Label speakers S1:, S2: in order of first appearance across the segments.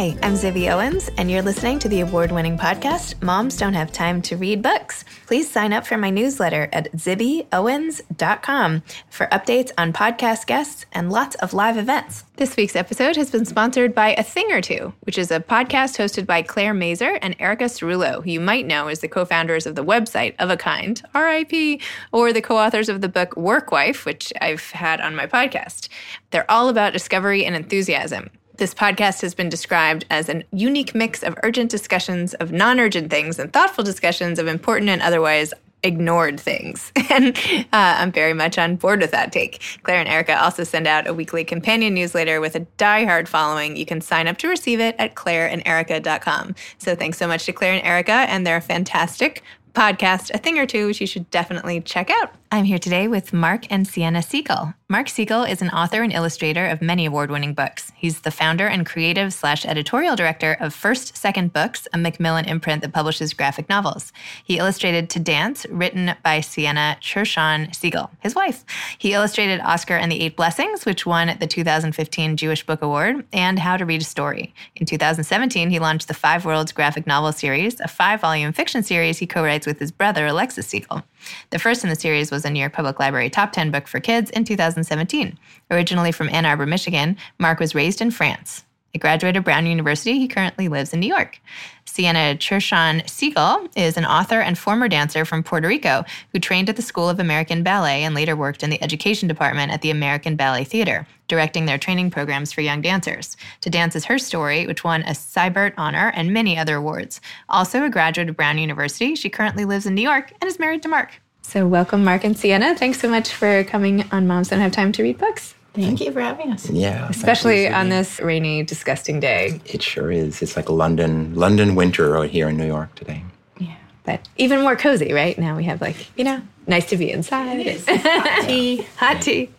S1: Hi, I'm Zibby Owens, and you're listening to the award winning podcast, Moms Don't Have Time to Read Books. Please sign up for my newsletter at zibbyowens.com for updates on podcast guests and lots of live events. This week's episode has been sponsored by A Thing or Two, which is a podcast hosted by Claire Mazur and Erica Cerullo, who you might know as the co founders of the website Of a Kind, RIP, or the co authors of the book Work Wife, which I've had on my podcast. They're all about discovery and enthusiasm. This podcast has been described as an unique mix of urgent discussions of non urgent things and thoughtful discussions of important and otherwise ignored things. And uh, I'm very much on board with that take. Claire and Erica also send out a weekly companion newsletter with a die-hard following. You can sign up to receive it at claireanderica.com. So thanks so much to Claire and Erica and their fantastic podcast, A Thing or Two, which you should definitely check out. I'm here today with Mark and Siena Siegel. Mark Siegel is an author and illustrator of many award winning books. He's the founder and creative slash editorial director of First Second Books, a Macmillan imprint that publishes graphic novels. He illustrated To Dance, written by Siena Cherson Siegel, his wife. He illustrated Oscar and the Eight Blessings, which won the 2015 Jewish Book Award, and How to Read a Story. In 2017, he launched the Five Worlds graphic novel series, a five volume fiction series he co writes with his brother, Alexis Siegel. The first in the series was a New York Public Library top 10 book for kids in 2017. Originally from Ann Arbor, Michigan, Mark was raised in France. He graduated of Brown University. He currently lives in New York. Siena Cherson Siegel is an author and former dancer from Puerto Rico who trained at the School of American Ballet and later worked in the education department at the American Ballet Theater, directing their training programs for young dancers. To Dance is her story, which won a Sibert honor and many other awards. Also a graduate of Brown University, she currently lives in New York and is married to Mark. So, welcome, Mark and Siena. Thanks so much for coming on Moms Don't Have Time to Read Books.
S2: Thank you for having us.
S3: Yeah,
S1: Especially on this rainy, disgusting day.
S3: It sure is. It's like London, London winter right here in New York today.
S1: Yeah, but even more cozy, right? Now we have like you know, nice to be inside.
S2: Hot tea.
S1: Hot tea.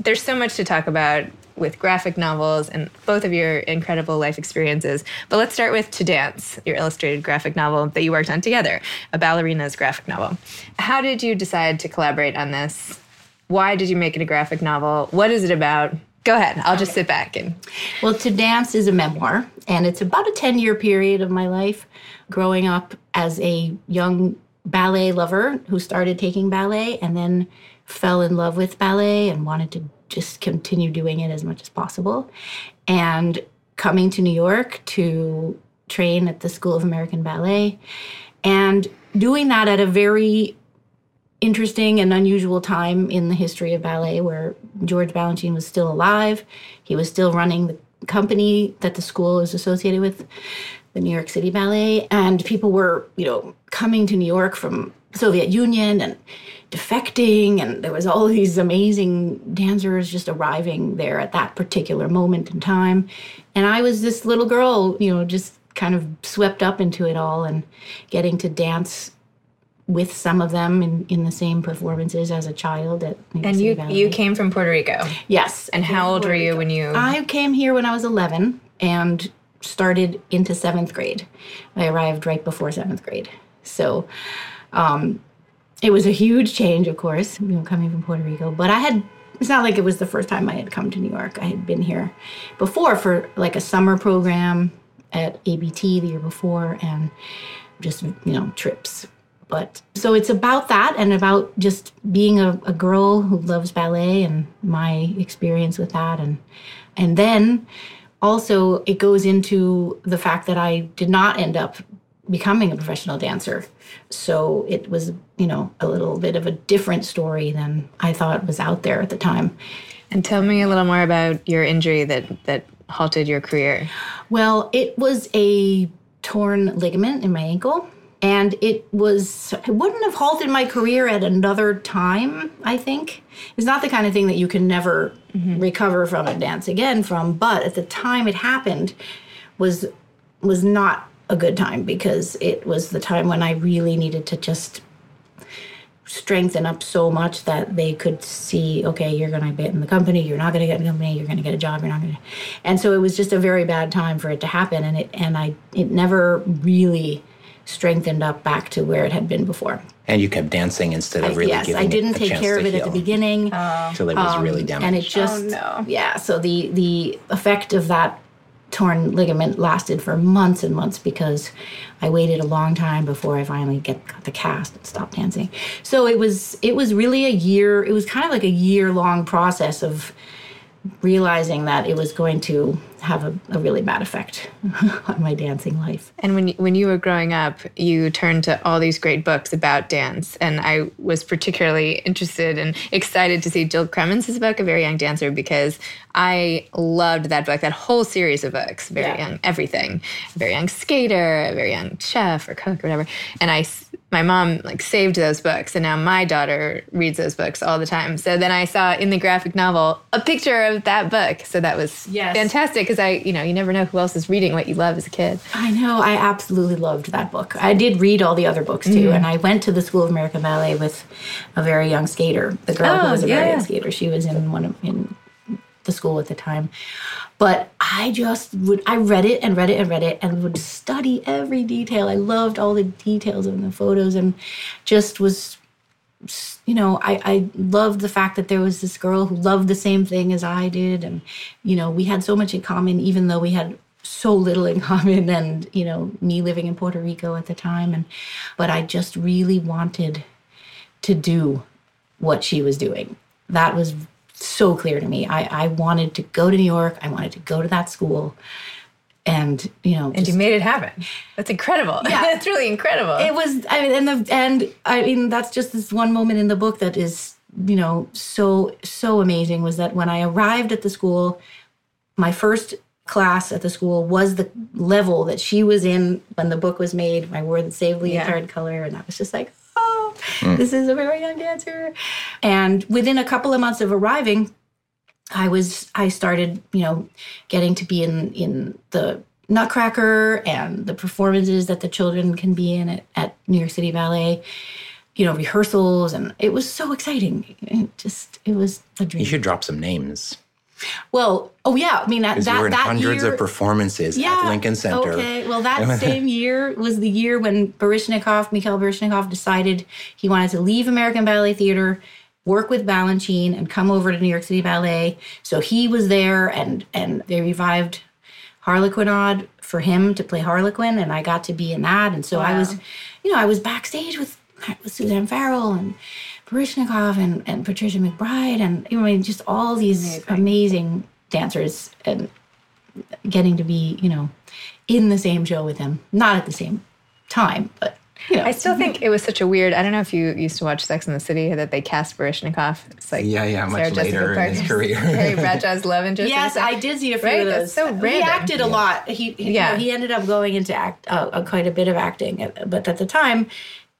S1: There's so much to talk about with graphic novels and both of your incredible life experiences. But let's start with To Dance, your illustrated graphic novel that you worked on together, a ballerina's graphic novel. How did you decide to collaborate on this? Why did you make it a graphic novel? What is it about? Go ahead. I'll just sit back and.
S2: Well, To Dance is a memoir, and it's about a 10 year period of my life growing up as a young ballet lover who started taking ballet and then fell in love with ballet and wanted to just continue doing it as much as possible. And coming to New York to train at the School of American Ballet and doing that at a very interesting and unusual time in the history of ballet where George Balanchine was still alive. He was still running the company that the school is associated with, the New York City Ballet, and people were, you know, coming to New York from Soviet Union and defecting. And there was all these amazing dancers just arriving there at that particular moment in time. And i was this little girl you know just kind of swept up into it all and getting to dance with some of them in, in the same performances as a child at New
S1: And you
S2: Ballet.
S1: you came from Puerto Rico.
S2: yes
S1: And how old were you when you
S2: I came here when I was 11 and started into seventh grade. I arrived right before seventh grade. So um, it was a huge change, of course, you know, coming from Puerto Rico. But I had, it's not like it was the first time I had come to New York. I had been here before for like a summer program at ABT the year before and just, you know, trips. But so it's about that and about just being a, a girl who loves ballet and my experience with that. And, and then also it goes into the fact that I did not end up becoming a professional dancer. So it was, you know, a little bit of a different story than I thought was out there at the time.
S1: and tell me a little more about your injury that that halted your career.
S2: Well, it was a torn ligament in my ankle. And it was, it wouldn't have halted my career at another time, I think. It's not the kind of thing that you can never mm-hmm. recover from and dance again from. But at the time it happened was was not a good time because it was the time when I really needed to just strengthen up so much that they could see okay you're going to get in the company you're not going to get in the company you're going to get a job you're not going to and so it was just a very bad time for it to happen and it and i it never really strengthened up back to where it had been before
S3: And you kept dancing instead of really
S2: yes
S3: giving
S2: i didn't take care of it at the beginning oh.
S3: until it was really um, damaged.
S2: and it just oh,
S1: no.
S2: yeah so the the effect of that torn ligament lasted for months and months because i waited a long time before i finally get got the cast and stopped dancing so it was it was really a year it was kind of like a year long process of realizing that it was going to have a, a really bad effect on my dancing life.
S1: And when you, when you were growing up, you turned to all these great books about dance, and I was particularly interested and excited to see Jill Krementz' book, A Very Young Dancer, because I loved that book, that whole series of books, Very
S2: Yeah.
S1: Young Everything, A Very Young Skater, A Very Young Chef or Cook or whatever. And I, my mom like saved those books, and now my daughter reads those books all the time. So then I saw in the graphic novel a picture of that book, so that was
S2: Yes.
S1: fantastic because I, you know, you never know who else is reading what you love as a kid.
S2: I know. I absolutely loved that book. I did read all the other books too,
S1: Mm.
S2: and I went to the School of American Ballet with a very young skater. The girl who
S1: Oh,
S2: was a very young skater. She was in one of in the school at the time. But I just would I read it and read it and read it and would study every detail. I loved all the details in the photos and just was you know, I, I loved the fact that there was this girl who loved the same thing as I did. And, you know, we had so much in common, even though we had so little in common and, you know, me living in Puerto Rico at the time. And, but I just really wanted to do what she was doing. That was so clear to me. I, I wanted to go to New York. I wanted to go to that school. And, you know,
S1: And
S2: just-
S1: you made it happen. That's incredible.
S2: Yeah.
S1: it's really incredible.
S2: it was I mean, and the and I mean that's just this one moment in the book that is you know so so amazing was that when I arrived at the school, my first class at the school was the level that she was in when the book was made. I wore the Save leotard color, and I was just like, oh, this is a very young dancer. And within a couple of months of arriving, I was I started, you know, getting to be in in the Nutcracker and the performances that the children can be in at, at New York City Ballet, you know, rehearsals and it was so exciting. It just it was a dream.
S3: you should drop some names.
S2: Well, oh yeah, I mean that
S3: Because
S2: that,
S3: you were in
S2: that
S3: hundreds
S2: year,
S3: of performances
S2: yeah,
S3: at Lincoln Center.
S2: Okay, well that same year was the year when Baryshnikov, Mikhail Baryshnikov decided he wanted to leave American Ballet Theater work with Balanchine and come over to New York City Ballet. So he was there and and they revived Harlequinade for him to play Harlequin and I got to be in that. And so I was, you know, I was backstage with, with Suzanne Farrell and Baryshnikov and, and Patricia McBride and you know, I mean, just all these amazing dancers and getting to be, you know, in the same show with them. Not at the same time, but You know,
S1: I still think it was such a weird. I don't know if you used to watch Sex in the City that they cast Baryshnikov. It's like
S3: Yeah, yeah, much
S1: Sarah Jessica
S3: later in his career.
S1: Carrie Bradshaw's love interest. and
S2: Yes,
S1: stuff.
S2: I did see a few
S1: Right?
S2: of
S1: That's
S2: those.
S1: so
S2: he
S1: random.
S2: acted a lot. He, he
S1: Yeah.
S2: yeah. he ended up going into act uh, uh, quite a bit of acting, but at the time,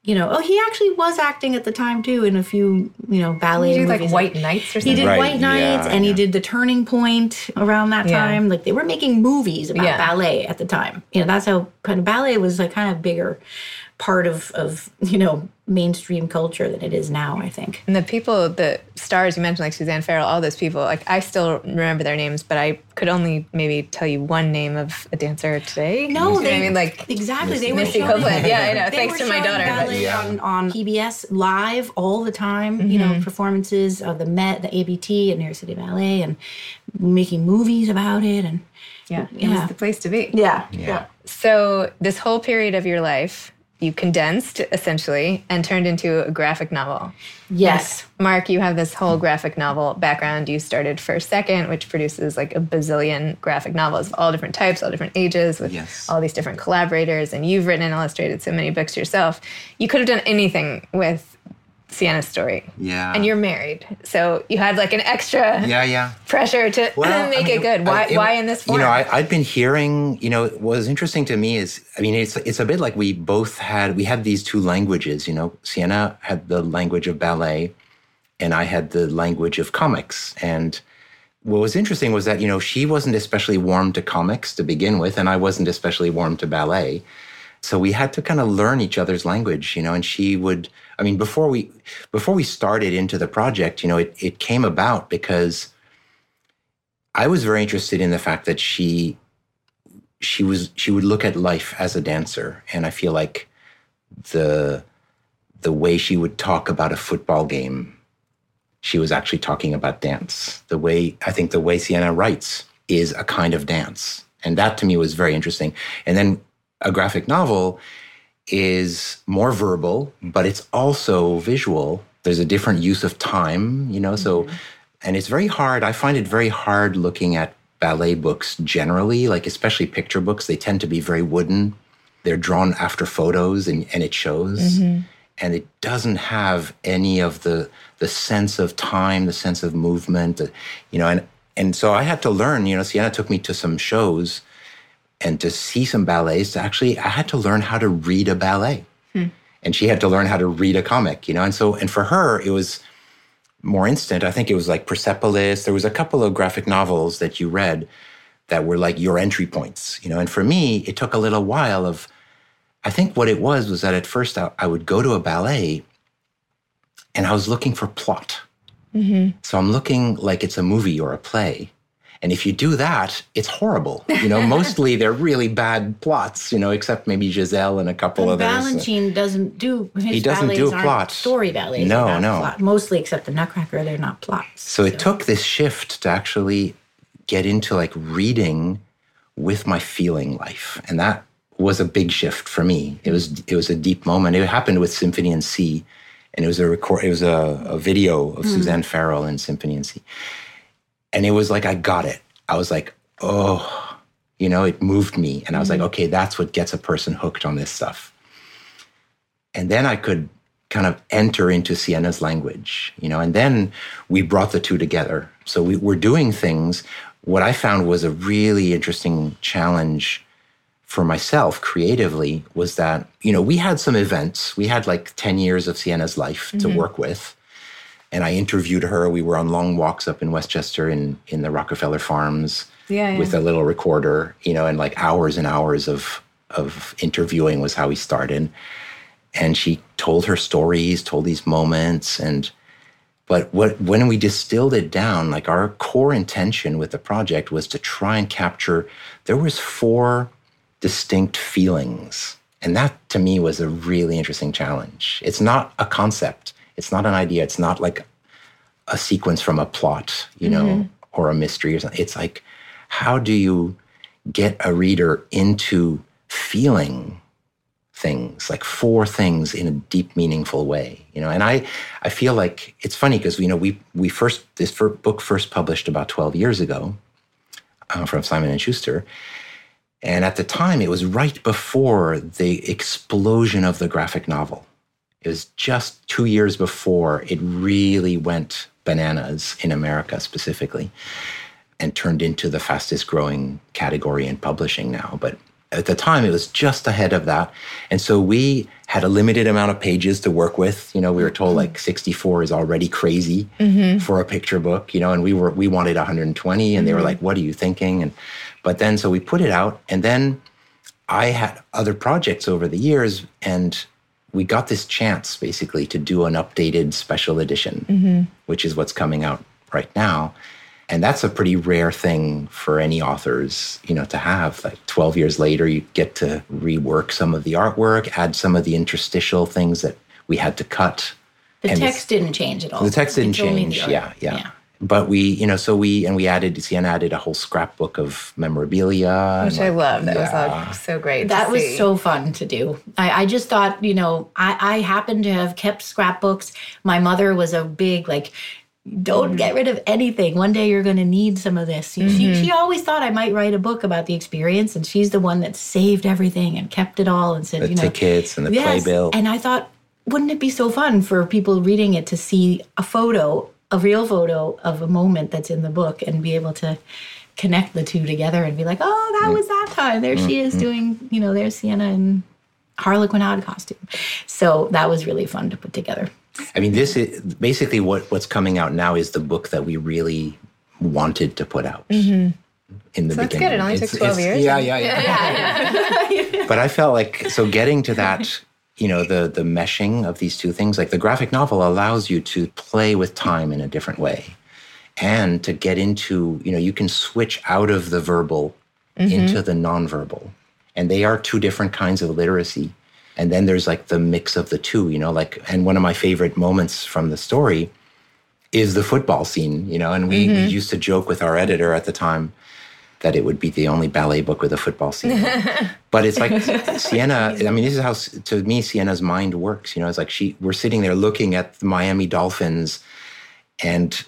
S2: you know, oh, he actually was acting at the time too in a few, you know, ballet
S1: He did like. White Nights or something.
S2: He did
S3: Right,
S2: White Nights,
S3: yeah,
S2: and he did The Turning Point around that
S1: Yeah.
S2: time. Like they were making movies about
S1: Yeah.
S2: ballet at the time. You know, that's how kind of ballet was like kind of bigger part of of you know mainstream culture than it is now. I think.
S1: And the people, the stars you mentioned, like Suzanne Farrell, all those people, like I still remember their names, but I could only maybe tell you one name of a dancer today.
S2: No,
S1: You know what
S2: they
S1: I mean like
S2: exactly. They were
S1: Misty
S2: showing,
S1: Copeland. Yeah, I know.
S2: They
S1: Thanks
S2: were
S1: to my daughter.
S2: ballet
S3: Yeah.
S2: on, on PBS live all the time. You
S1: Mm-hmm.
S2: know, performances of the Met, the ABT, and New York City Ballet, and making movies about it. And
S1: yeah, it was the place to be.
S2: yeah,
S3: Yeah.
S1: So this whole period of your life, you condensed essentially and turned into a graphic novel.
S2: yes,
S1: Mark, you have this whole graphic novel background. You started First Second, which produces like a bazillion graphic novels of all different types, all different ages, with
S3: Yes.
S1: all these different collaborators. And you've written and illustrated so many books yourself. You could have done anything with Siena's story.
S3: Yeah.
S1: And you're married. So you had like an extra
S3: Yeah, yeah.
S1: pressure to
S3: Well,
S1: make
S3: I mean,
S1: it good. Why,
S3: I- it-
S1: why in this form?
S3: You know, I, I'd been hearing. You know, what was interesting to me is, I mean, it's it's a bit like we both had we had these two languages. You know, Siena had the language of ballet, and I had the language of comics. And what was interesting was that you know she wasn't especially warm to comics to begin with, and I wasn't especially warm to ballet. So we had to kind of learn each other's language, you know. And she would, I mean, before we before we started into the project, you know, it it came about because I was very interested in the fact that she she was she would look at life as a dancer, and I feel like the the way she would talk about a football game, she was actually talking about dance. The way I think the way Siena writes is a kind of dance, and that to me was very interesting. And then a graphic novel is more verbal, but it's also visual. There's a different use of time, you know, so and it's very hard. I find it very hard looking at ballet books generally, like especially picture books. They tend to be very wooden. They're drawn after photos and, and it shows. And it doesn't have any of the the sense of time, the sense of movement, uh, you know, and and so I had to learn, you know, Siena took me to some shows and to see some ballets actually I had to learn how to read a ballet. Hmm. And she had to learn how to read a comic, you know. And so and for her it was more instant. I think it was like Persepolis. There was a couple of graphic novels that you read that were like your entry points, you know. And for me, it took a little while of I think what it was was that at first I, I would go to a ballet and I was looking for plot. Mm-hmm. So I'm looking like it's a movie or a play. And if you do that, it's horrible. You know, mostly they're really bad plots, you know, except maybe Giselle and a couple
S2: But
S3: others.
S2: Balanchine doesn't do. His
S3: He doesn't do
S2: aren't
S3: plot.
S2: Story ballets.
S3: No, no.
S2: plot. Mostly, except the Nutcracker, they're not plots.
S3: So it took this shift to actually get into like reading with my feeling life. And that was a big shift for me. It was it was a deep moment. It happened with Symphony in C. And it was a record it was a, a video of hmm. Suzanne Farrell in Symphony in C. And it was like I got it. I was like, oh, you know, it moved me. And I was like, mm-hmm. okay, that's what gets a person hooked on this stuff. And then I could kind of enter into Siena's language, you know, and then we brought the two together. So we were doing things. What I found was a really interesting challenge for myself creatively was that, you know, we had some events. We had like 10 years of Siena's life to mm-hmm. work with. And I interviewed her. We were on long walks up in Westchester in, in the Rockefeller Farms
S1: Yeah, yeah.
S3: with a little recorder, you know, and like hours and hours of of interviewing was how we started. And she told her stories, told these moments, and but what when we distilled it down, like our core intention with the project was to try and capture. There was four distinct feelings, and that to me was a really interesting challenge. It's not a concept. It's not an idea. It's not like a sequence from a plot, you know, or a mystery or something. It's like, how do you get a reader into feeling things, like four things in a deep, meaningful way, you know? And I, I feel like it's funny because, you know, we, we first, this book first published about 12 years ago uh, from Simon and Schuster. And at the time, it was right before the explosion of the graphic novel. It was just two years before it really went bananas in America specifically and turned into the fastest growing category in publishing now. But at the time, it was just ahead of that. And so we had a limited amount of pages to work with. You know, we were told like 64 is already crazy mm-hmm. for a picture book, you know, and we were, we wanted 120 and they were mm-hmm. like, what are you thinking? And, but then, so we put it out and then I had other projects over the years and we got this chance basically to do an updated special edition, mm-hmm. which is what's coming out right now. And that's a pretty rare thing for any authors you know to have. Like 12 years later you get to rework some of the artwork add some of the interstitial things that we had to cut.
S2: The and text didn't change at all.
S3: the text didn't change. yeah, yeah, yeah but we you know so we and we added siena added a whole scrapbook of memorabilia
S1: which i love that yeah. was so great
S2: that was see. so fun to do I, I just thought you know I, I happen to have kept scrapbooks my mother was a big like don't mm-hmm. get rid of anything. One day you're going to need some of this. Mm-hmm. She, she always thought I might write a book about the experience, and she's the one that saved everything and kept it all and said,
S3: the
S2: you know,
S3: tickets and the yes. playbill.
S2: And I thought, wouldn't it be so fun for people reading it to see a photo, a real photo of a moment that's in the book, and be able to connect the two together and be like, oh, that mm. was that time. There she is mm-hmm. doing, you know, there's Siena in Harlequinade costume. So that was really fun to put together.
S3: I mean, this is basically what what's coming out now is the book that we really wanted to put out. Mm-hmm. In the
S1: so
S3: beginning,
S1: that's good. It only it's, took twelve years.
S3: Yeah, yeah, yeah. yeah, yeah. but I felt like so getting to that, you know, the the meshing of these two things, like the graphic novel allows you to play with time in a different way, and to get into, you know, you can switch out of the verbal mm-hmm. into the nonverbal, and they are two different kinds of literacy and then there's like the mix of the two you know like and one of my favorite moments from the story is the football scene you know and we, mm-hmm. we used to joke with our editor at the time that it would be the only ballet book with a football scene. But it's like siena i mean this is how to me siena's mind works you know? It's like she we're sitting there looking at the miami dolphins and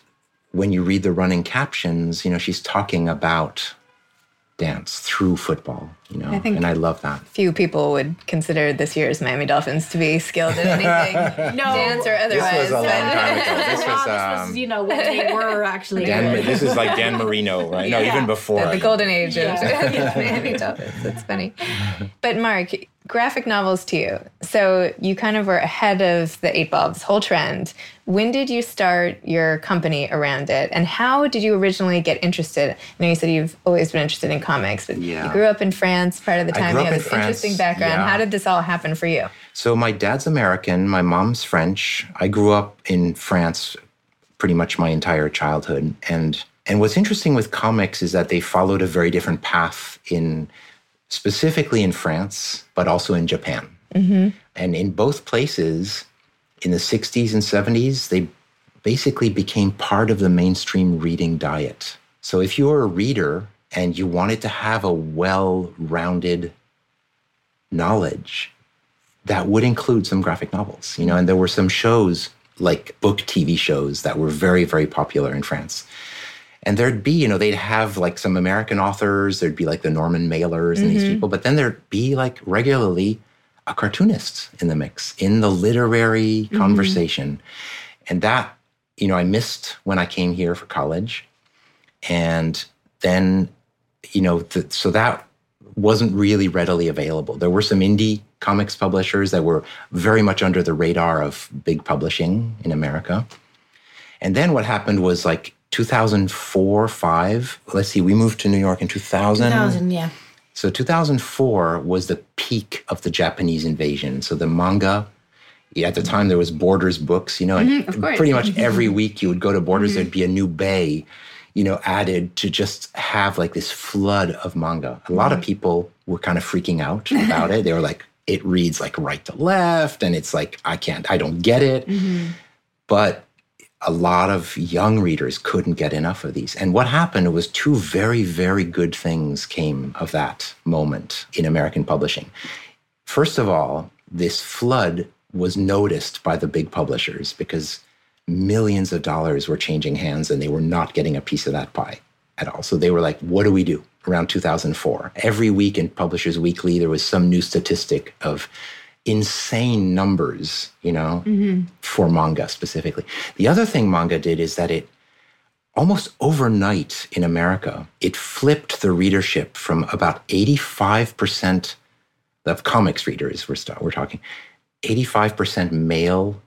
S3: when you read the running captions you know she's talking about dance through football, you know, I think and I love that.
S1: Few people would consider this year's Miami Dolphins to be skilled in anything, no, dance or otherwise.
S3: This was a long time ago. This was,
S2: um, was you know, what they were actually.
S3: Dan, this is like Dan Marino, right? No, even before.
S1: The, the golden age yeah. of Miami Dolphins. That's funny. But Mark, graphic novels to you. So you kind of were ahead of the eight ball, this whole trend. When did you start your company around it? And how did you originally get interested? I know you said you've always been interested in comics, but yeah. you grew up in France part of the time. You have this France, interesting background. Yeah. How did this all happen for you?
S3: So my dad's American, my mom's French. I grew up in France pretty much my entire childhood. And and what's interesting with comics is that they followed a very different path in specifically in France, but also in Japan. Mm-hmm. And in both places, in the 60s and 70s, they basically became part of the mainstream reading diet. So if you were a reader and you wanted to have a well rounded knowledge, that would include some graphic novels, you know, and there were some shows like book TV shows that were very, very popular in France and there'd be you know they'd have like some american authors there'd be like the norman mailers and mm-hmm. these people but then there'd be like regularly a cartoonist in the mix in the literary mm-hmm. conversation and that you know i missed when i came here for college and then you know the, so that wasn't really readily available there were some indie comics publishers that were very much under the radar of big publishing in america and then what happened was like 2004, five. Let's see, we moved to New York in 2000.
S2: 2000, yeah.
S3: So 2004 was the peak of the Japanese invasion. So the manga, at the time there was Borders books, you know, mm-hmm, pretty much mm-hmm. every week you would go to Borders, mm-hmm. there'd be a new bay, you know, added to just have like this flood of manga. A lot of mm-hmm. people were kind of freaking out about it. They were like, it reads like right to left, and it's like, I can't, I don't get it. Mm-hmm. But a lot of young readers couldn't get enough of these. And what happened was two very, very good things came of that moment in American publishing. First of all, this flood was noticed by the big publishers because millions of dollars were changing hands and they were not getting a piece of that pie at all. So they were like, what do we do? around 2004. Every week in Publishers Weekly, there was some new statistic of insane numbers, you know, mm-hmm. for manga specifically. The other thing manga did is that it almost overnight in America, it flipped the readership from about 85% of comics readers, we're, we're talking, 85% male,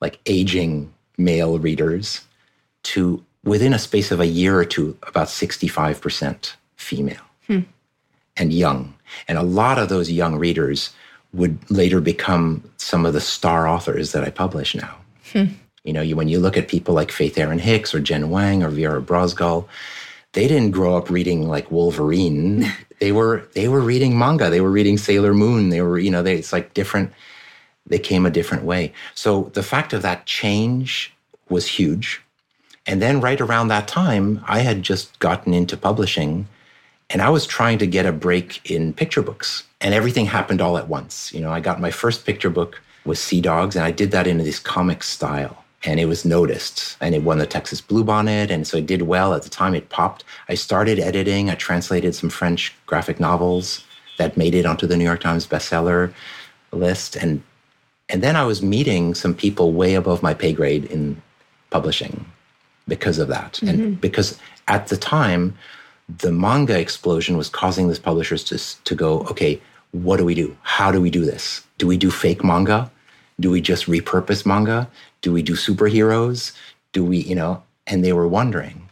S3: like aging male readers, to within a space of a year or two, about 65% female hmm. and young. And a lot of those young readers would later become some of the star authors that I publish now. Hmm. You know, you, when you look at people like Faith Erin Hicks or Jen Wang or Vera Brosgol, they didn't grow up reading like Wolverine. they were they were reading manga. They were reading Sailor Moon. They were you know they, it's like different. They came a different way. So the fact of that change was huge. And then right around that time, I had just gotten into publishing and I was trying to get a break in picture books, and everything happened all at once. You know, I got my first picture book was Sea Dogs, and I did that in this comic style. And it was noticed, and it won the Texas Bluebonnet, and so it did well at the time. It popped. I started editing. I translated some French graphic novels that made it onto the New York Times bestseller list, and and then I was meeting some people way above my pay grade in publishing because of that, mm-hmm. and because at the time the manga explosion was causing these publishers to, to go, okay, what do we do? How do we do this? Do we do fake manga? Do we just repurpose manga? Do we do superheroes? Do we, you know? And they were wondering.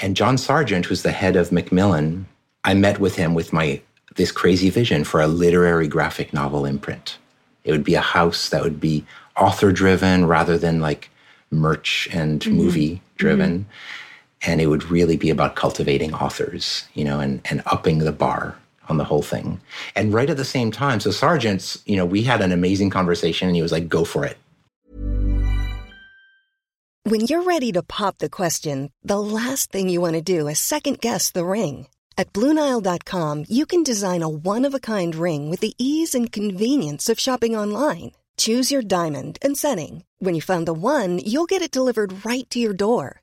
S3: And John Sargent, who's the head of Macmillan, I met with him with my this crazy vision for a literary graphic novel imprint. It would be a house that would be author driven rather than like merch and mm-hmm. movie driven. Mm-hmm and it would really be about cultivating authors, you know, and, and upping the bar on the whole thing. And right at the same time, so Sargent's, you know, we had an amazing conversation and he was like, go for it.
S4: When you're ready to pop the question, the last thing you want to do is second guess the ring. At Bluenile.com, you can design a one of a kind ring with the ease and convenience of shopping online. Choose your diamond and setting. When you find the one, you'll get it delivered right to your door.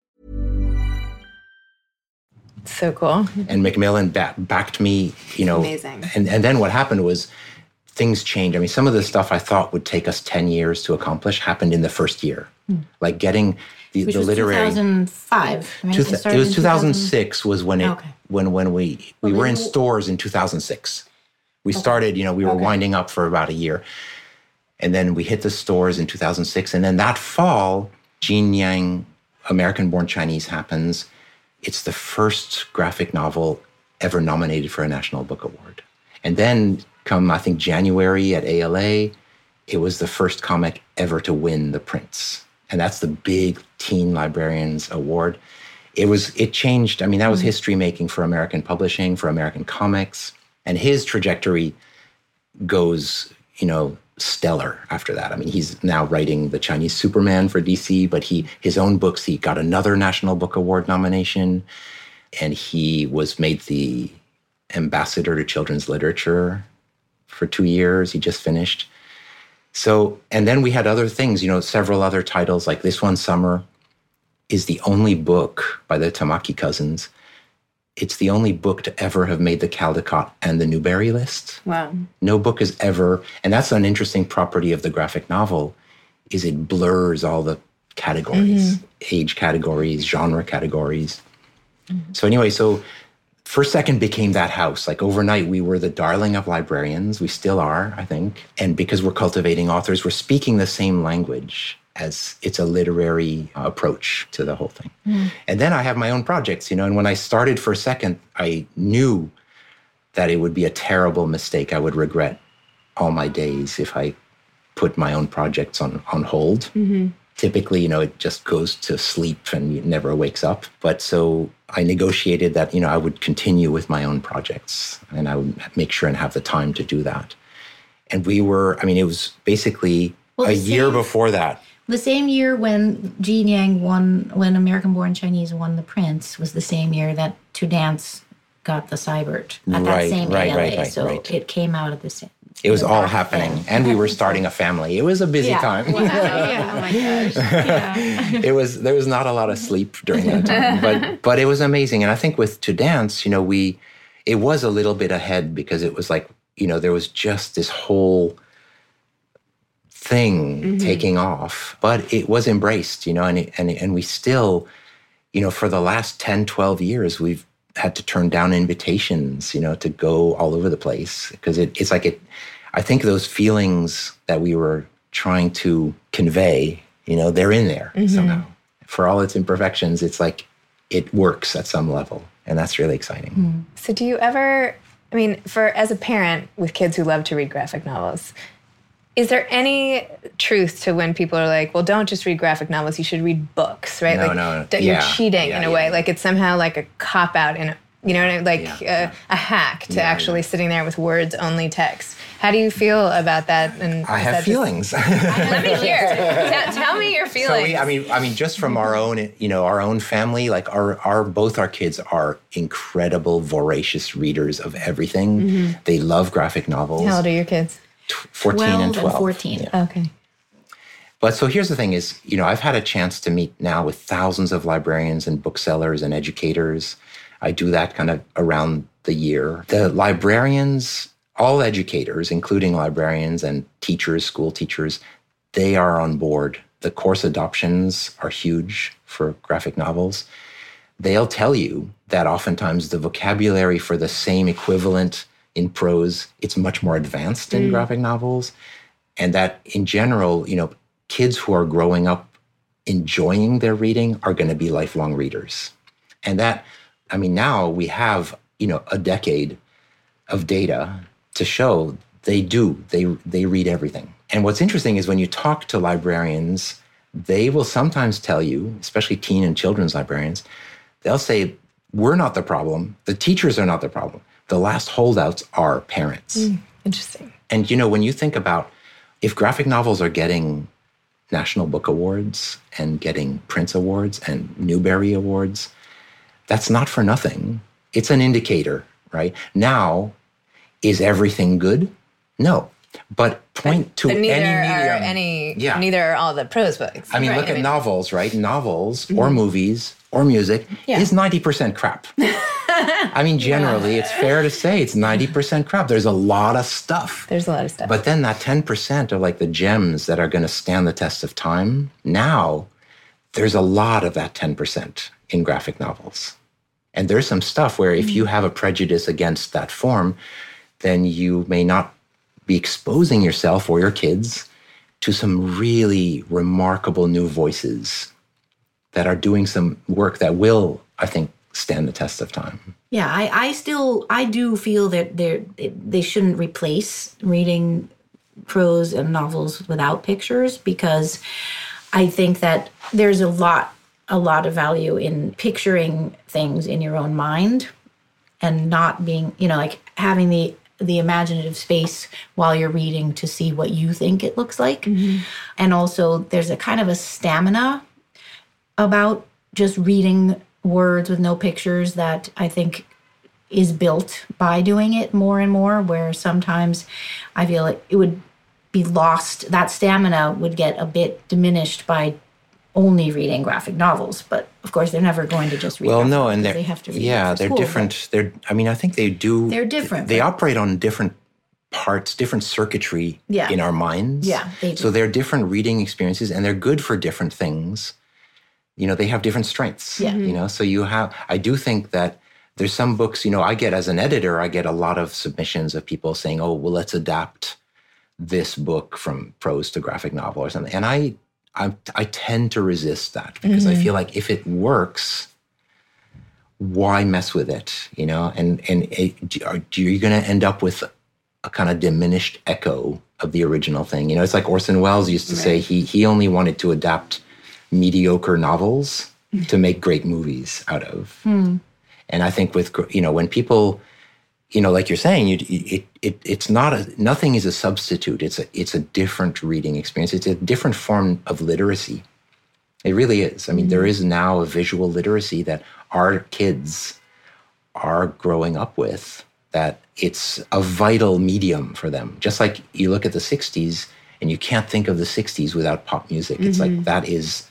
S1: So cool.
S3: And Macmillan ba- backed me, you know.
S1: Amazing.
S3: And, and then what happened was things changed. I mean, some of the stuff I thought would take us 10 years to accomplish happened in the first year. Hmm. Like getting the,
S2: Which
S3: the
S2: was
S3: literary
S2: 2005 right?
S3: Two, it, it was 2006 was when it
S2: Okay.
S3: when when we we
S2: Well,
S3: were in stores in 2006 we started you know we were
S2: Okay.
S3: winding up for about a year and then we hit the stores in 2006 and then that fall Gene Yang American Born Chinese happens it's the first graphic novel ever nominated for a national book award and then come I think January at ALA it was the first comic ever to win the Printz. And that's the big teen librarians award. It was it changed. I mean, that was mm-hmm. history making for American publishing, for American comics. And his trajectory goes, you know, stellar after that. I mean, he's now writing the Chinese Superman for DC, but he his own books, he got another National Book Award nomination. And he was made the ambassador to children's literature for two years. He just finished. So, and then we had other things, you know, several other titles like this one, Summer, is the only book by the Tamaki cousins it's the only book to ever have made the Caldecott and the Newbery list.
S1: Wow.
S3: No book has ever, and that's an interesting property of the graphic novel, is it blurs all the categories, mm-hmm. age categories, genre categories. Mm-hmm. So anyway, so First Second became that house. Like overnight, we were the darling of librarians. We still are, I think. And because we're cultivating authors, we're speaking the same language as it's a literary approach to the whole thing. Hmm. And then I have my own projects, you know. And when I started First Second, I knew that it would be a terrible mistake. I would regret all my days if I put my own projects on on hold. Mm-hmm. Typically, you know, it just goes to sleep and it never wakes up. But so I negotiated that, you know, I would continue with my own projects and I would make sure and have the time to do that. And we were, I mean, it was basically
S2: Well,
S3: a year before that.
S2: The same year when Gene Yang won, when American Born Chinese won the Printz, was the same year that To Dance got the Sibert at that same
S3: right,
S2: ALA.
S3: right, right,
S2: so
S3: right.
S2: it came out at the same.
S3: It was all happening.
S2: then.
S3: And we were starting a family. It was a busy
S2: Yeah.
S3: time.
S2: yeah. Oh my gosh.
S3: it was there was not a lot of sleep during that time but but it was amazing and i think with to dance you know we it was a little bit ahead because it was like you know there was just this whole thing mm-hmm. taking off but it was embraced you know and it, and and we still you know for the last 10 12 years we've had to turn down invitations you know to go all over the place because it, it's like it i think those feelings that we were trying to convey you know they're in there mm-hmm. somehow. For all its imperfections it's like it works at some level and that's really exciting. Mm-hmm.
S1: So do you ever I mean, for as a parent with kids who love to read graphic novels, is there any truth to when people are like, well, don't just read graphic novels, you should read books, right?
S3: No,
S1: like
S3: no,
S1: that you're cheating
S3: yeah,
S1: in a
S3: yeah,
S1: way.
S3: yeah.
S1: Like it's somehow like a cop out in a you know, what I mean? like
S3: Yeah,
S1: uh,
S3: yeah.
S1: a hack to
S3: Yeah,
S1: actually
S3: yeah.
S1: sitting there with words only text. How do you feel about that? And
S3: i have
S1: that just-
S3: feelings
S1: Let me hear. tell, tell me your feelings.
S3: So we, I mean, I mean, just from our own, you know, our own family, like our, our, both our kids are incredible, voracious readers of everything. They love graphic novels.
S1: How old are your kids?
S3: 14 and
S2: 12
S3: 12.
S2: and 14.
S3: Yeah.
S1: Okay.
S3: But so here's the thing is, you know, I've had a chance to meet now with thousands of librarians and booksellers and educators. I do that kind of around the year. The librarians, all educators, including librarians and teachers, school teachers, they are on board. The course adoptions are huge for graphic novels. They'll tell you that oftentimes the vocabulary for the same equivalent in prose, it's much more advanced in mm. graphic novels and that in general, you know, kids who are growing up enjoying their reading are going to be lifelong readers. And that, I mean, now we have, you know, a decade of data to show they do. They they read everything. And what's interesting is when you talk to librarians, they will sometimes tell you, especially teen and children's librarians, they'll say, "We're not the problem. The teachers are not the problem. The last holdouts are parents."
S1: Hmm, interesting.
S3: And you know, when you think about if graphic novels are getting National Book Awards and getting Printz Awards and Newbery Awards, that's not for nothing. It's an indicator, right? Now, is everything good? No. But point to
S1: But neither
S3: any
S1: are any.
S3: Yeah.
S1: Neither are all the prose books.
S3: I mean,
S1: Right,
S3: look at novels, right? Novels mm-hmm. or movies or music
S1: Yeah.
S3: is 90% crap. I mean, generally, it's fair to say it's 90% crap. There's a lot of stuff.
S1: There's a lot of stuff.
S3: But then that 10% of like the gems that are going to stand the test of time, now there's a lot of that 10% in graphic novels. And there's some stuff where if you mm. have a prejudice against that form, then you may not be exposing yourself or your kids to some really remarkable new voices that are doing some work that will, I think, stand the test of time.
S2: Yeah, I, I still I do feel that they they shouldn't replace reading prose and novels without pictures because I think that there's a lot a lot of value in picturing things in your own mind and not being you know like having the the imaginative space while you're reading to see what you think it looks like mm-hmm. and also there's a kind of a stamina about just reading words with no pictures that I think is built by doing it more and more, where sometimes I feel like it would be lost, that stamina would get a bit diminished by only reading graphic novels, but of course they're never going to just read.
S3: Well, no, and they're
S2: they have to read
S3: yeah, they're
S2: school,
S3: different. They're I mean, I think they do.
S2: They're different,
S3: They operate on different parts, different circuitry
S2: Yeah.
S3: in our minds.
S2: Yeah, they do.
S3: So they're different reading experiences, and they're good for different things. You know, they have different strengths.
S2: Yeah.
S3: You mm-hmm. know, so you have. I do think that there's some books. You know, I get as an editor, I get a lot of submissions of people saying, "Oh, well, let's adapt this book from prose to graphic novel or something," and I. I, I tend to resist that because I mm-hmm. feel like if it works, why mess with it you know and and it, are you going to end up with a kind of diminished echo of the original thing you know it's like orson welles used to say he he only wanted to adapt mediocre novels to make great movies out of. Hmm. And i think with you know when people you know like you're saying you it, it it's not a nothing is a substitute. It's a it's a different reading experience. It's a different form of literacy. It really is. I mean, there hmm. is now a visual literacy that our kids are growing up with, that it's a vital medium for them. Just like you look at the 60s and you can't think of the 60s without pop music. It's like mm-hmm. that is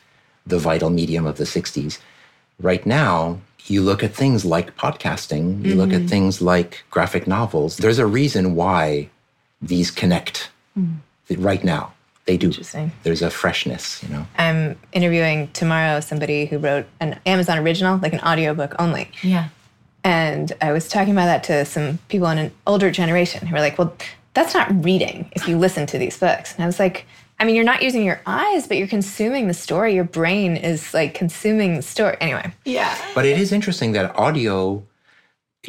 S3: the vital medium of the 60s. Right now, you look at things like podcasting, you look at mm-hmm. things like graphic novels. There's a reason why these connect mm. right now. They do.
S1: Interesting.
S3: There's a freshness, you know.
S1: I'm interviewing tomorrow somebody who wrote an Amazon original, like an audiobook only.
S2: Yeah.
S1: And I was talking about that to some people in an older generation who were like, well, that's not reading if you listen to these books. And I was like, I mean, you're not using your eyes, but you're consuming the story. Your brain is like consuming the story. Anyway,
S2: Yeah.
S3: But it is interesting that audio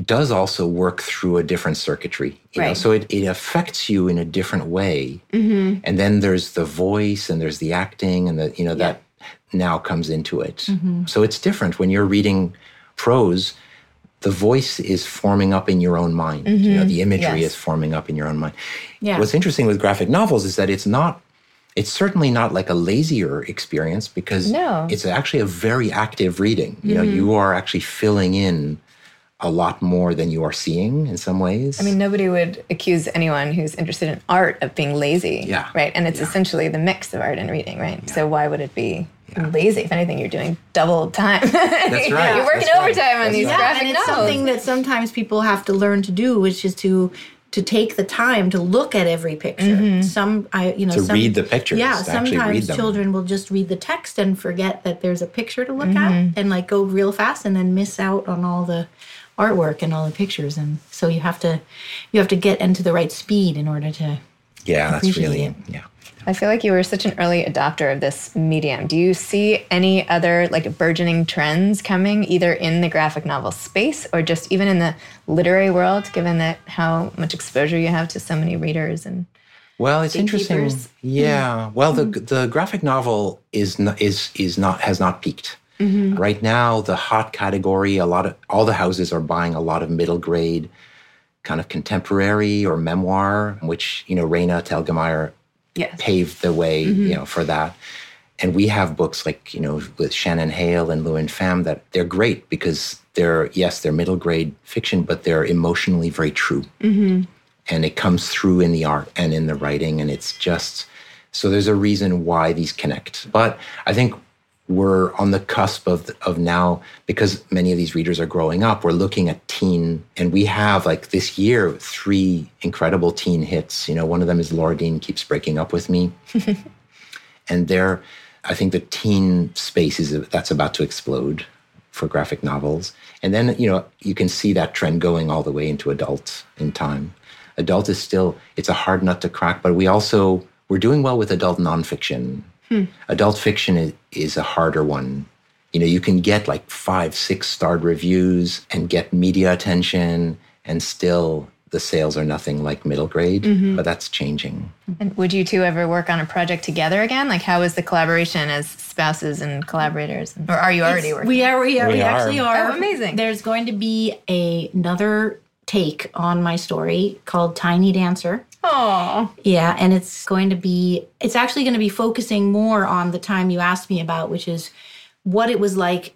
S3: does also work through a different circuitry. You know?
S1: Right.
S3: So it, it affects you in a different way. Mm-hmm. And then there's the voice and there's the acting and the, you know, that now comes into it. Mm-hmm. So it's different when you're reading prose. The voice is forming up in your own mind. You know, the imagery
S1: Yes.
S3: is forming up in your own mind.
S2: Yeah.
S3: What's interesting with graphic novels is that it's not it's certainly not like a lazier experience because
S1: No.
S3: it's actually a very active reading. You know, you mm-hmm. are actually filling in a lot more than you are seeing in some ways.
S1: I mean, nobody would accuse anyone who's interested in art of being lazy.
S3: Yeah.
S1: Right. And it's essentially the mix of art and reading, right? So why would it be lazy? If anything, you're doing double time.
S3: That's right.
S1: You're working
S3: That's right.
S1: overtime on
S3: That's
S1: these
S3: right.
S1: graphic
S2: and it's
S1: novels.
S2: something that sometimes people have to learn to do, which is to to take the time to look at every picture. Mm-hmm. Some, I you know,
S3: To
S2: some,
S3: read the pictures,
S2: Yeah,
S3: to actually read
S2: sometimes
S3: them.
S2: children will just read the text and forget that there's a picture to look at, mm-hmm. and like go real fast, and then miss out on all the artwork and all the pictures. And so you have to you have to get into the right speed in order to.
S3: Yeah, that's really yeah.
S1: I feel like you were such an early adopter of this medium. Do you see any other like burgeoning trends coming either in the graphic novel space or just even in the literary world, given that how much exposure you have to so many readers and
S3: Well, it's interesting.
S1: Gatekeepers.
S3: Yeah. Well, the mm-hmm. the graphic novel is not, is is not has not peaked. Mm-hmm. Right now, the hot category, a lot of all the houses are buying a lot of middle grade, kind of contemporary or memoir, which you know Raina Telgemeier
S1: yes.
S3: paved the way, you mm-hmm. know, for that. And we have books like, you know, with Shannon Hale and LeUyen Pham that they're great because they're, yes, they're middle grade fiction, but they're emotionally very true. Mm-hmm. And it comes through in the art and in the writing. And it's just, so there's a reason why these connect. But I think we're on the cusp of, of now, because many of these readers are growing up, we're looking at teen, and we have like this year, three incredible teen hits. You know, one of them is Laura Dean Keeps Breaking Up With Me. and there, I think the teen space is that's about to explode for graphic novels. And then, you know, you can see that trend going all the way into adult in time. Adult is still, it's a hard nut to crack, but we also, we're doing well with adult nonfiction. Hmm. Adult fiction is, is a harder one. You know, you can get like five, six starred reviews and get media attention, and still the sales are nothing like middle grade, mm-hmm. but that's changing.
S1: And would you two ever work on a project together again? Like, how is the collaboration as spouses and collaborators? Or are you already working?
S2: We are. We are. We,
S3: We are.
S2: actually are.
S1: Oh, amazing.
S2: There's going to be a, another take on my story called Tiny Dancer.
S1: Oh,
S2: Yeah, and it's going to be it's actually going to be focusing more on the time you asked me about, which is what it was like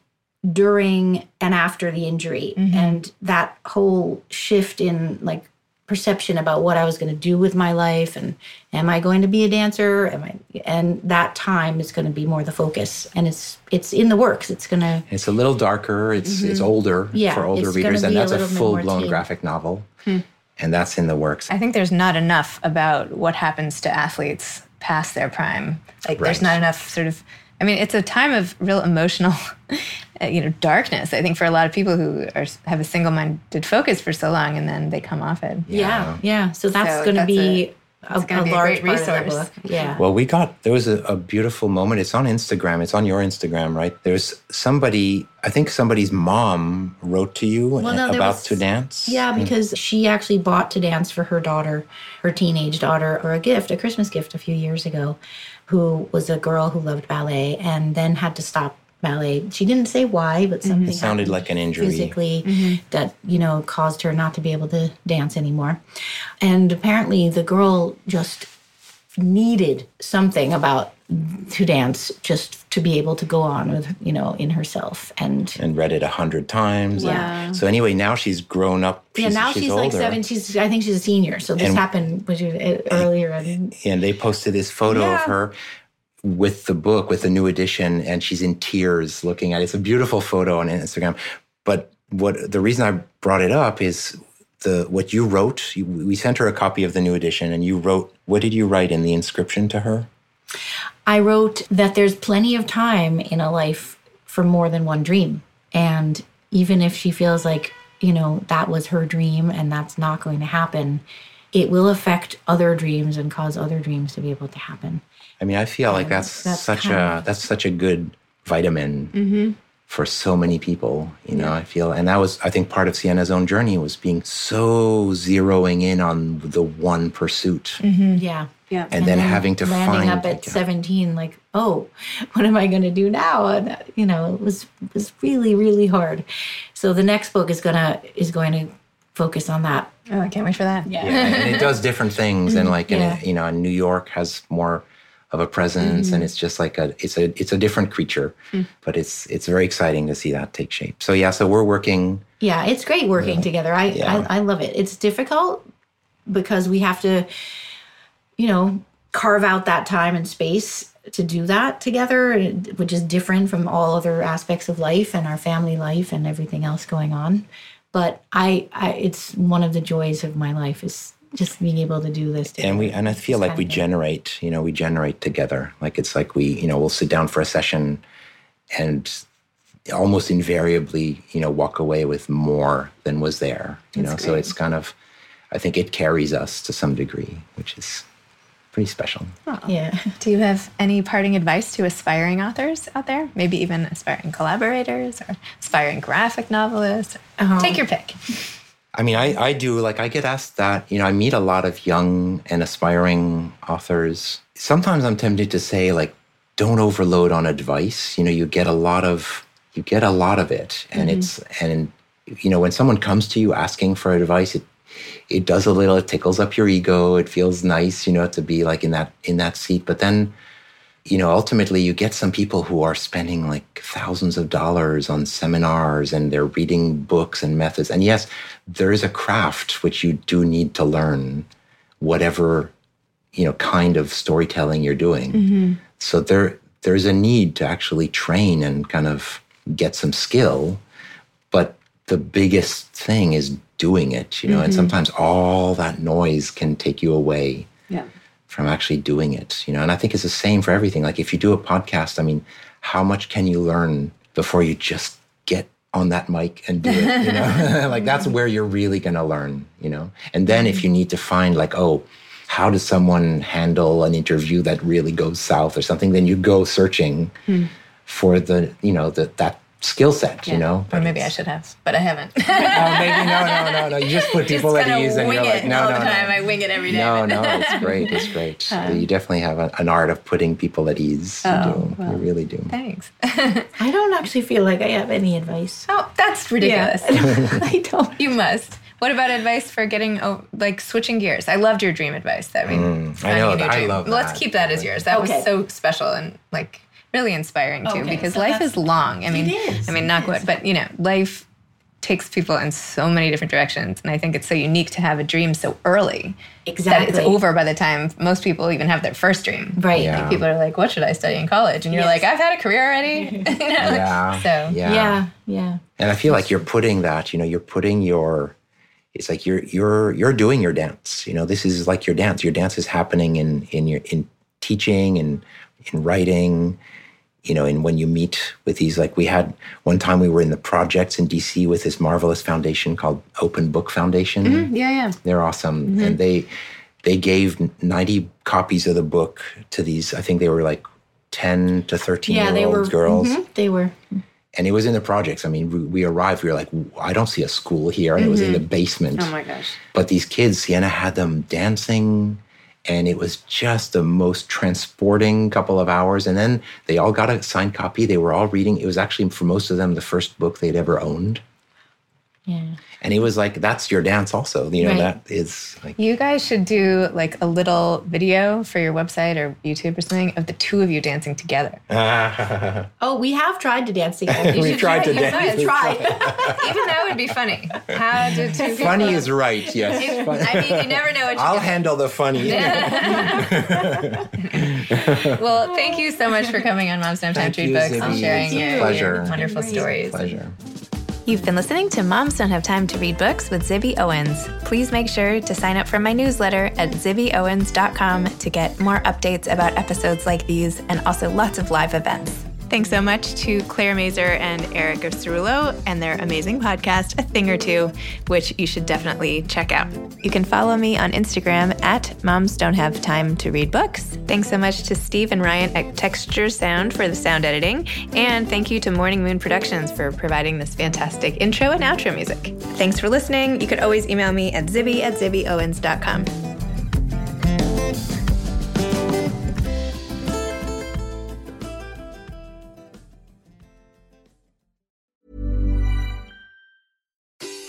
S2: during and after the injury. Mm-hmm. And that whole shift in like perception about what I was going to do with my life and am I going to be a dancer? Am I and that time is going to be more the focus and it's it's in the works. It's going to
S3: It's a little darker. It's it's older
S2: Mm-hmm. Yeah,
S3: for older readers, and
S2: be a
S3: that's a,
S2: full-blown
S3: graphic novel,
S2: Hmm.
S3: and that's in the works.
S1: I think there's not enough about what happens to athletes past their prime. Like there's not enough sort of I mean, it's a time of real emotional, uh, you know, darkness. I think for a lot of people who are have a single-minded focus for so long, and then they come off it.
S2: yeah, yeah. So that's
S1: So
S2: going to be
S1: a-
S2: a, a
S1: be a
S2: large
S1: great
S2: part of the
S1: resource.
S2: book. Yeah.
S3: Well, we got there was a, a beautiful moment. It's on Instagram. It's on your Instagram, right? There's somebody. I think somebody's mom wrote to you
S2: Well, no, there
S3: about
S2: was-
S3: to dance.
S2: Yeah, because she actually bought to dance for her daughter, her teenage daughter, or a gift, a Christmas gift a few years ago, who was a girl who loved ballet and then had to stop ballet. She didn't say why, but mm-hmm. something
S3: It sounded like an injury.
S2: physically mm-hmm. that you know caused her not to be able to dance anymore. And apparently, the girl just needed something about to dance just to be able to go on with you know in herself and
S3: and read it a hundred times.
S2: Yeah.
S3: So anyway, now she's grown up.
S2: yeah, now she's, like
S3: older.
S2: seven. She's I think she's a senior. So this
S3: And-
S2: happened was uh, earlier. And
S3: and they posted this photo of her with the book with the new edition and she's in tears looking at it it's a beautiful photo on instagram but what the reason i brought it up is the what you wrote you, we sent her a copy of the new edition and you wrote what did you write in the inscription to her
S2: I wrote that there's plenty of time in a life for more than one dream, and even if she feels like you know that was her dream and that's not going to happen, it will affect other dreams and cause other dreams to be able to happen.
S3: i mean i feel like that's,
S2: that's
S3: such a that's such a good vitamin
S2: Mm-hmm.
S3: for so many people you know i feel and that was i think part of siena's own journey was being so zeroing in on the one pursuit
S2: Yeah.
S5: Yeah.
S3: and, then mm-hmm. having to
S2: landing
S3: find
S2: up at
S3: like,
S2: 17 like oh what am i going to do now and uh, you know it was it was really really hard so the next book is gonna is going to focus on that
S1: Oh, I can't wait for that.
S2: yeah
S3: yeah, and it does different things and like in
S2: Yeah.
S3: you know new york has more of a presence and mm-hmm. it's just like a it's a it's a different creature hmm. but it's it's very exciting to see that take shape so yeah so we're working
S2: Yeah, it's great working together. I,
S3: Yeah.
S2: I I love it. It's difficult because we have to, you know, carve out that time and space to do that together, which is different from all other aspects of life and our family life and everything else going on. But I, I it's one of the joys of my life is just being able to do this.
S3: and we and i feel like we generate you know we generate together like it's like we you know we'll sit down for a session and almost invariably you know walk away with more than was there you know so it's kind of i think it carries us to some degree which is pretty special
S2: yeah.
S1: Do you have any parting advice to aspiring authors out there? Maybe even aspiring collaborators or aspiring graphic novelists? Uh-huh. Take your pick.
S3: I mean, I, I do, like, I get asked that. You know, I meet a lot of young and aspiring authors. Sometimes I'm tempted to say, like, don't overload on advice. You know, you get a lot of, you get a lot of it. And mm-hmm. it's, and, you know, when someone comes to you asking for advice, it, it does a little, it tickles up your ego. It feels nice, you know, to be like in that, in that seat. But then, you know, ultimately you get some people who are spending like thousands of dollars on seminars and they're reading books and methods. And yes, there is a craft which you do need to learn, whatever, you know, kind of storytelling you're doing. Mm-hmm. So there there's a need to actually train and kind of get some skill. But the biggest thing is doing it, you know, and mm-hmm. sometimes all that noise can take you away
S5: Yeah.
S3: from actually doing it, you know. And I think it's the same for everything. Like if you do a podcast, I mean, how much can you learn before you just get on that mic and do it, you know? like that's mm-hmm. where you're really going to learn, you know. And then if you mm-hmm. need to find like, oh, how does someone handle an interview that really goes south or something, then you go searching hmm. for the, you know, the, that skill set, you know.
S1: Or maybe I should have, but I haven't.
S3: Oh, maybe no, no, no, no. You just put people
S1: Just
S3: at ease, and you're like,
S1: it
S3: no,
S1: all
S3: no,
S1: the time.
S3: no.
S1: I wing it every day.
S3: No, no, it's great. It's great. Uh-huh. you definitely have a, an art of putting people at ease. You oh, do. You really do.
S1: Thanks.
S2: I don't actually feel like I have any advice.
S1: Oh, that's ridiculous.
S2: I don't.
S1: You must. What about advice for getting oh, like switching gears? I loved your dream advice. That I mean, mm, finding
S3: know, I
S1: dream.
S3: love
S1: Let's keep that as yours. That
S2: Okay.
S1: was so special and like really inspiring too.
S2: Okay,
S1: because
S2: so
S1: life is long. I mean,
S2: is,
S1: I mean, not
S2: is.
S1: what, but you know, life takes people in so many different directions. And I think it's so unique to have a dream so early. That it's over by the time most people even have their first dream.
S2: Right.
S3: Yeah.
S1: Like people are like, what should I study in college? And you're
S2: Yes.
S1: like, I've had a career already. you know?
S3: Yeah.
S1: So
S3: yeah.
S2: Yeah. Yeah.
S3: And I feel like you're putting that, you know, you're putting your it's like you're you're you're doing your dance. You know, this is like your dance. Your dance is happening in in your in teaching and in writing, you know, and when you meet with these like we had one time we were in the projects in DC with this marvelous foundation called Open Book Foundation. Mm-hmm.
S1: yeah, yeah.
S3: They're awesome. Mm-hmm. And they they gave 90 copies of the book to these I think they were like 10 to 13
S2: Yeah,
S3: year old girls
S2: mhm, They were.
S3: and it was in the projects. I mean, we, we arrived, we were like, I don't see a school here, and it was in the mm-hmm. basement.
S1: Oh my gosh.
S3: But these kids, Siena had them dancing, and it was just the most transporting couple of hours. And then they all got a signed copy. They were all reading. It was actually for most of them the first book they'd ever owned.
S2: Yeah.
S3: And he was like, that's your dance, also. You know,
S2: Right.
S3: that is like,
S1: You guys should do like a little video for your website or YouTube or something of the two of you dancing together.
S2: Oh, we have tried to dance together. You
S3: We
S2: should
S3: tried
S2: try-
S3: to
S2: you
S3: dance.
S2: should try.
S1: Even that would be funny. How did two people?
S3: funny is right, yes.
S1: I mean, you never know what
S3: I'll handle the funny.
S1: Well, thank you so much for coming on Moms Don't Time
S3: Thank
S1: to Read Books
S3: Zibby.
S1: and sharing your,
S3: pleasure.
S1: your wonderful stories.
S3: Pleasure.
S1: You've been listening to Moms Don't Have Time to Read Books with Zibby Owens. Please make sure to sign up for my newsletter at zibbyowens.com to get more updates about episodes like these and also lots of live events. Thanks so much to Claire Mazur and Erica Cerulo and their amazing podcast, A Thing or Two, which you should definitely check out. You can follow me on Instagram at Moms Don't Have Time to Read Books. Thanks so much to Steve and Ryan at Texture Sound for the sound editing. And thank you to Morning Moon Productions for providing this fantastic intro and outro music. Thanks for listening. You could always email me at zibby at zibbyowens.com.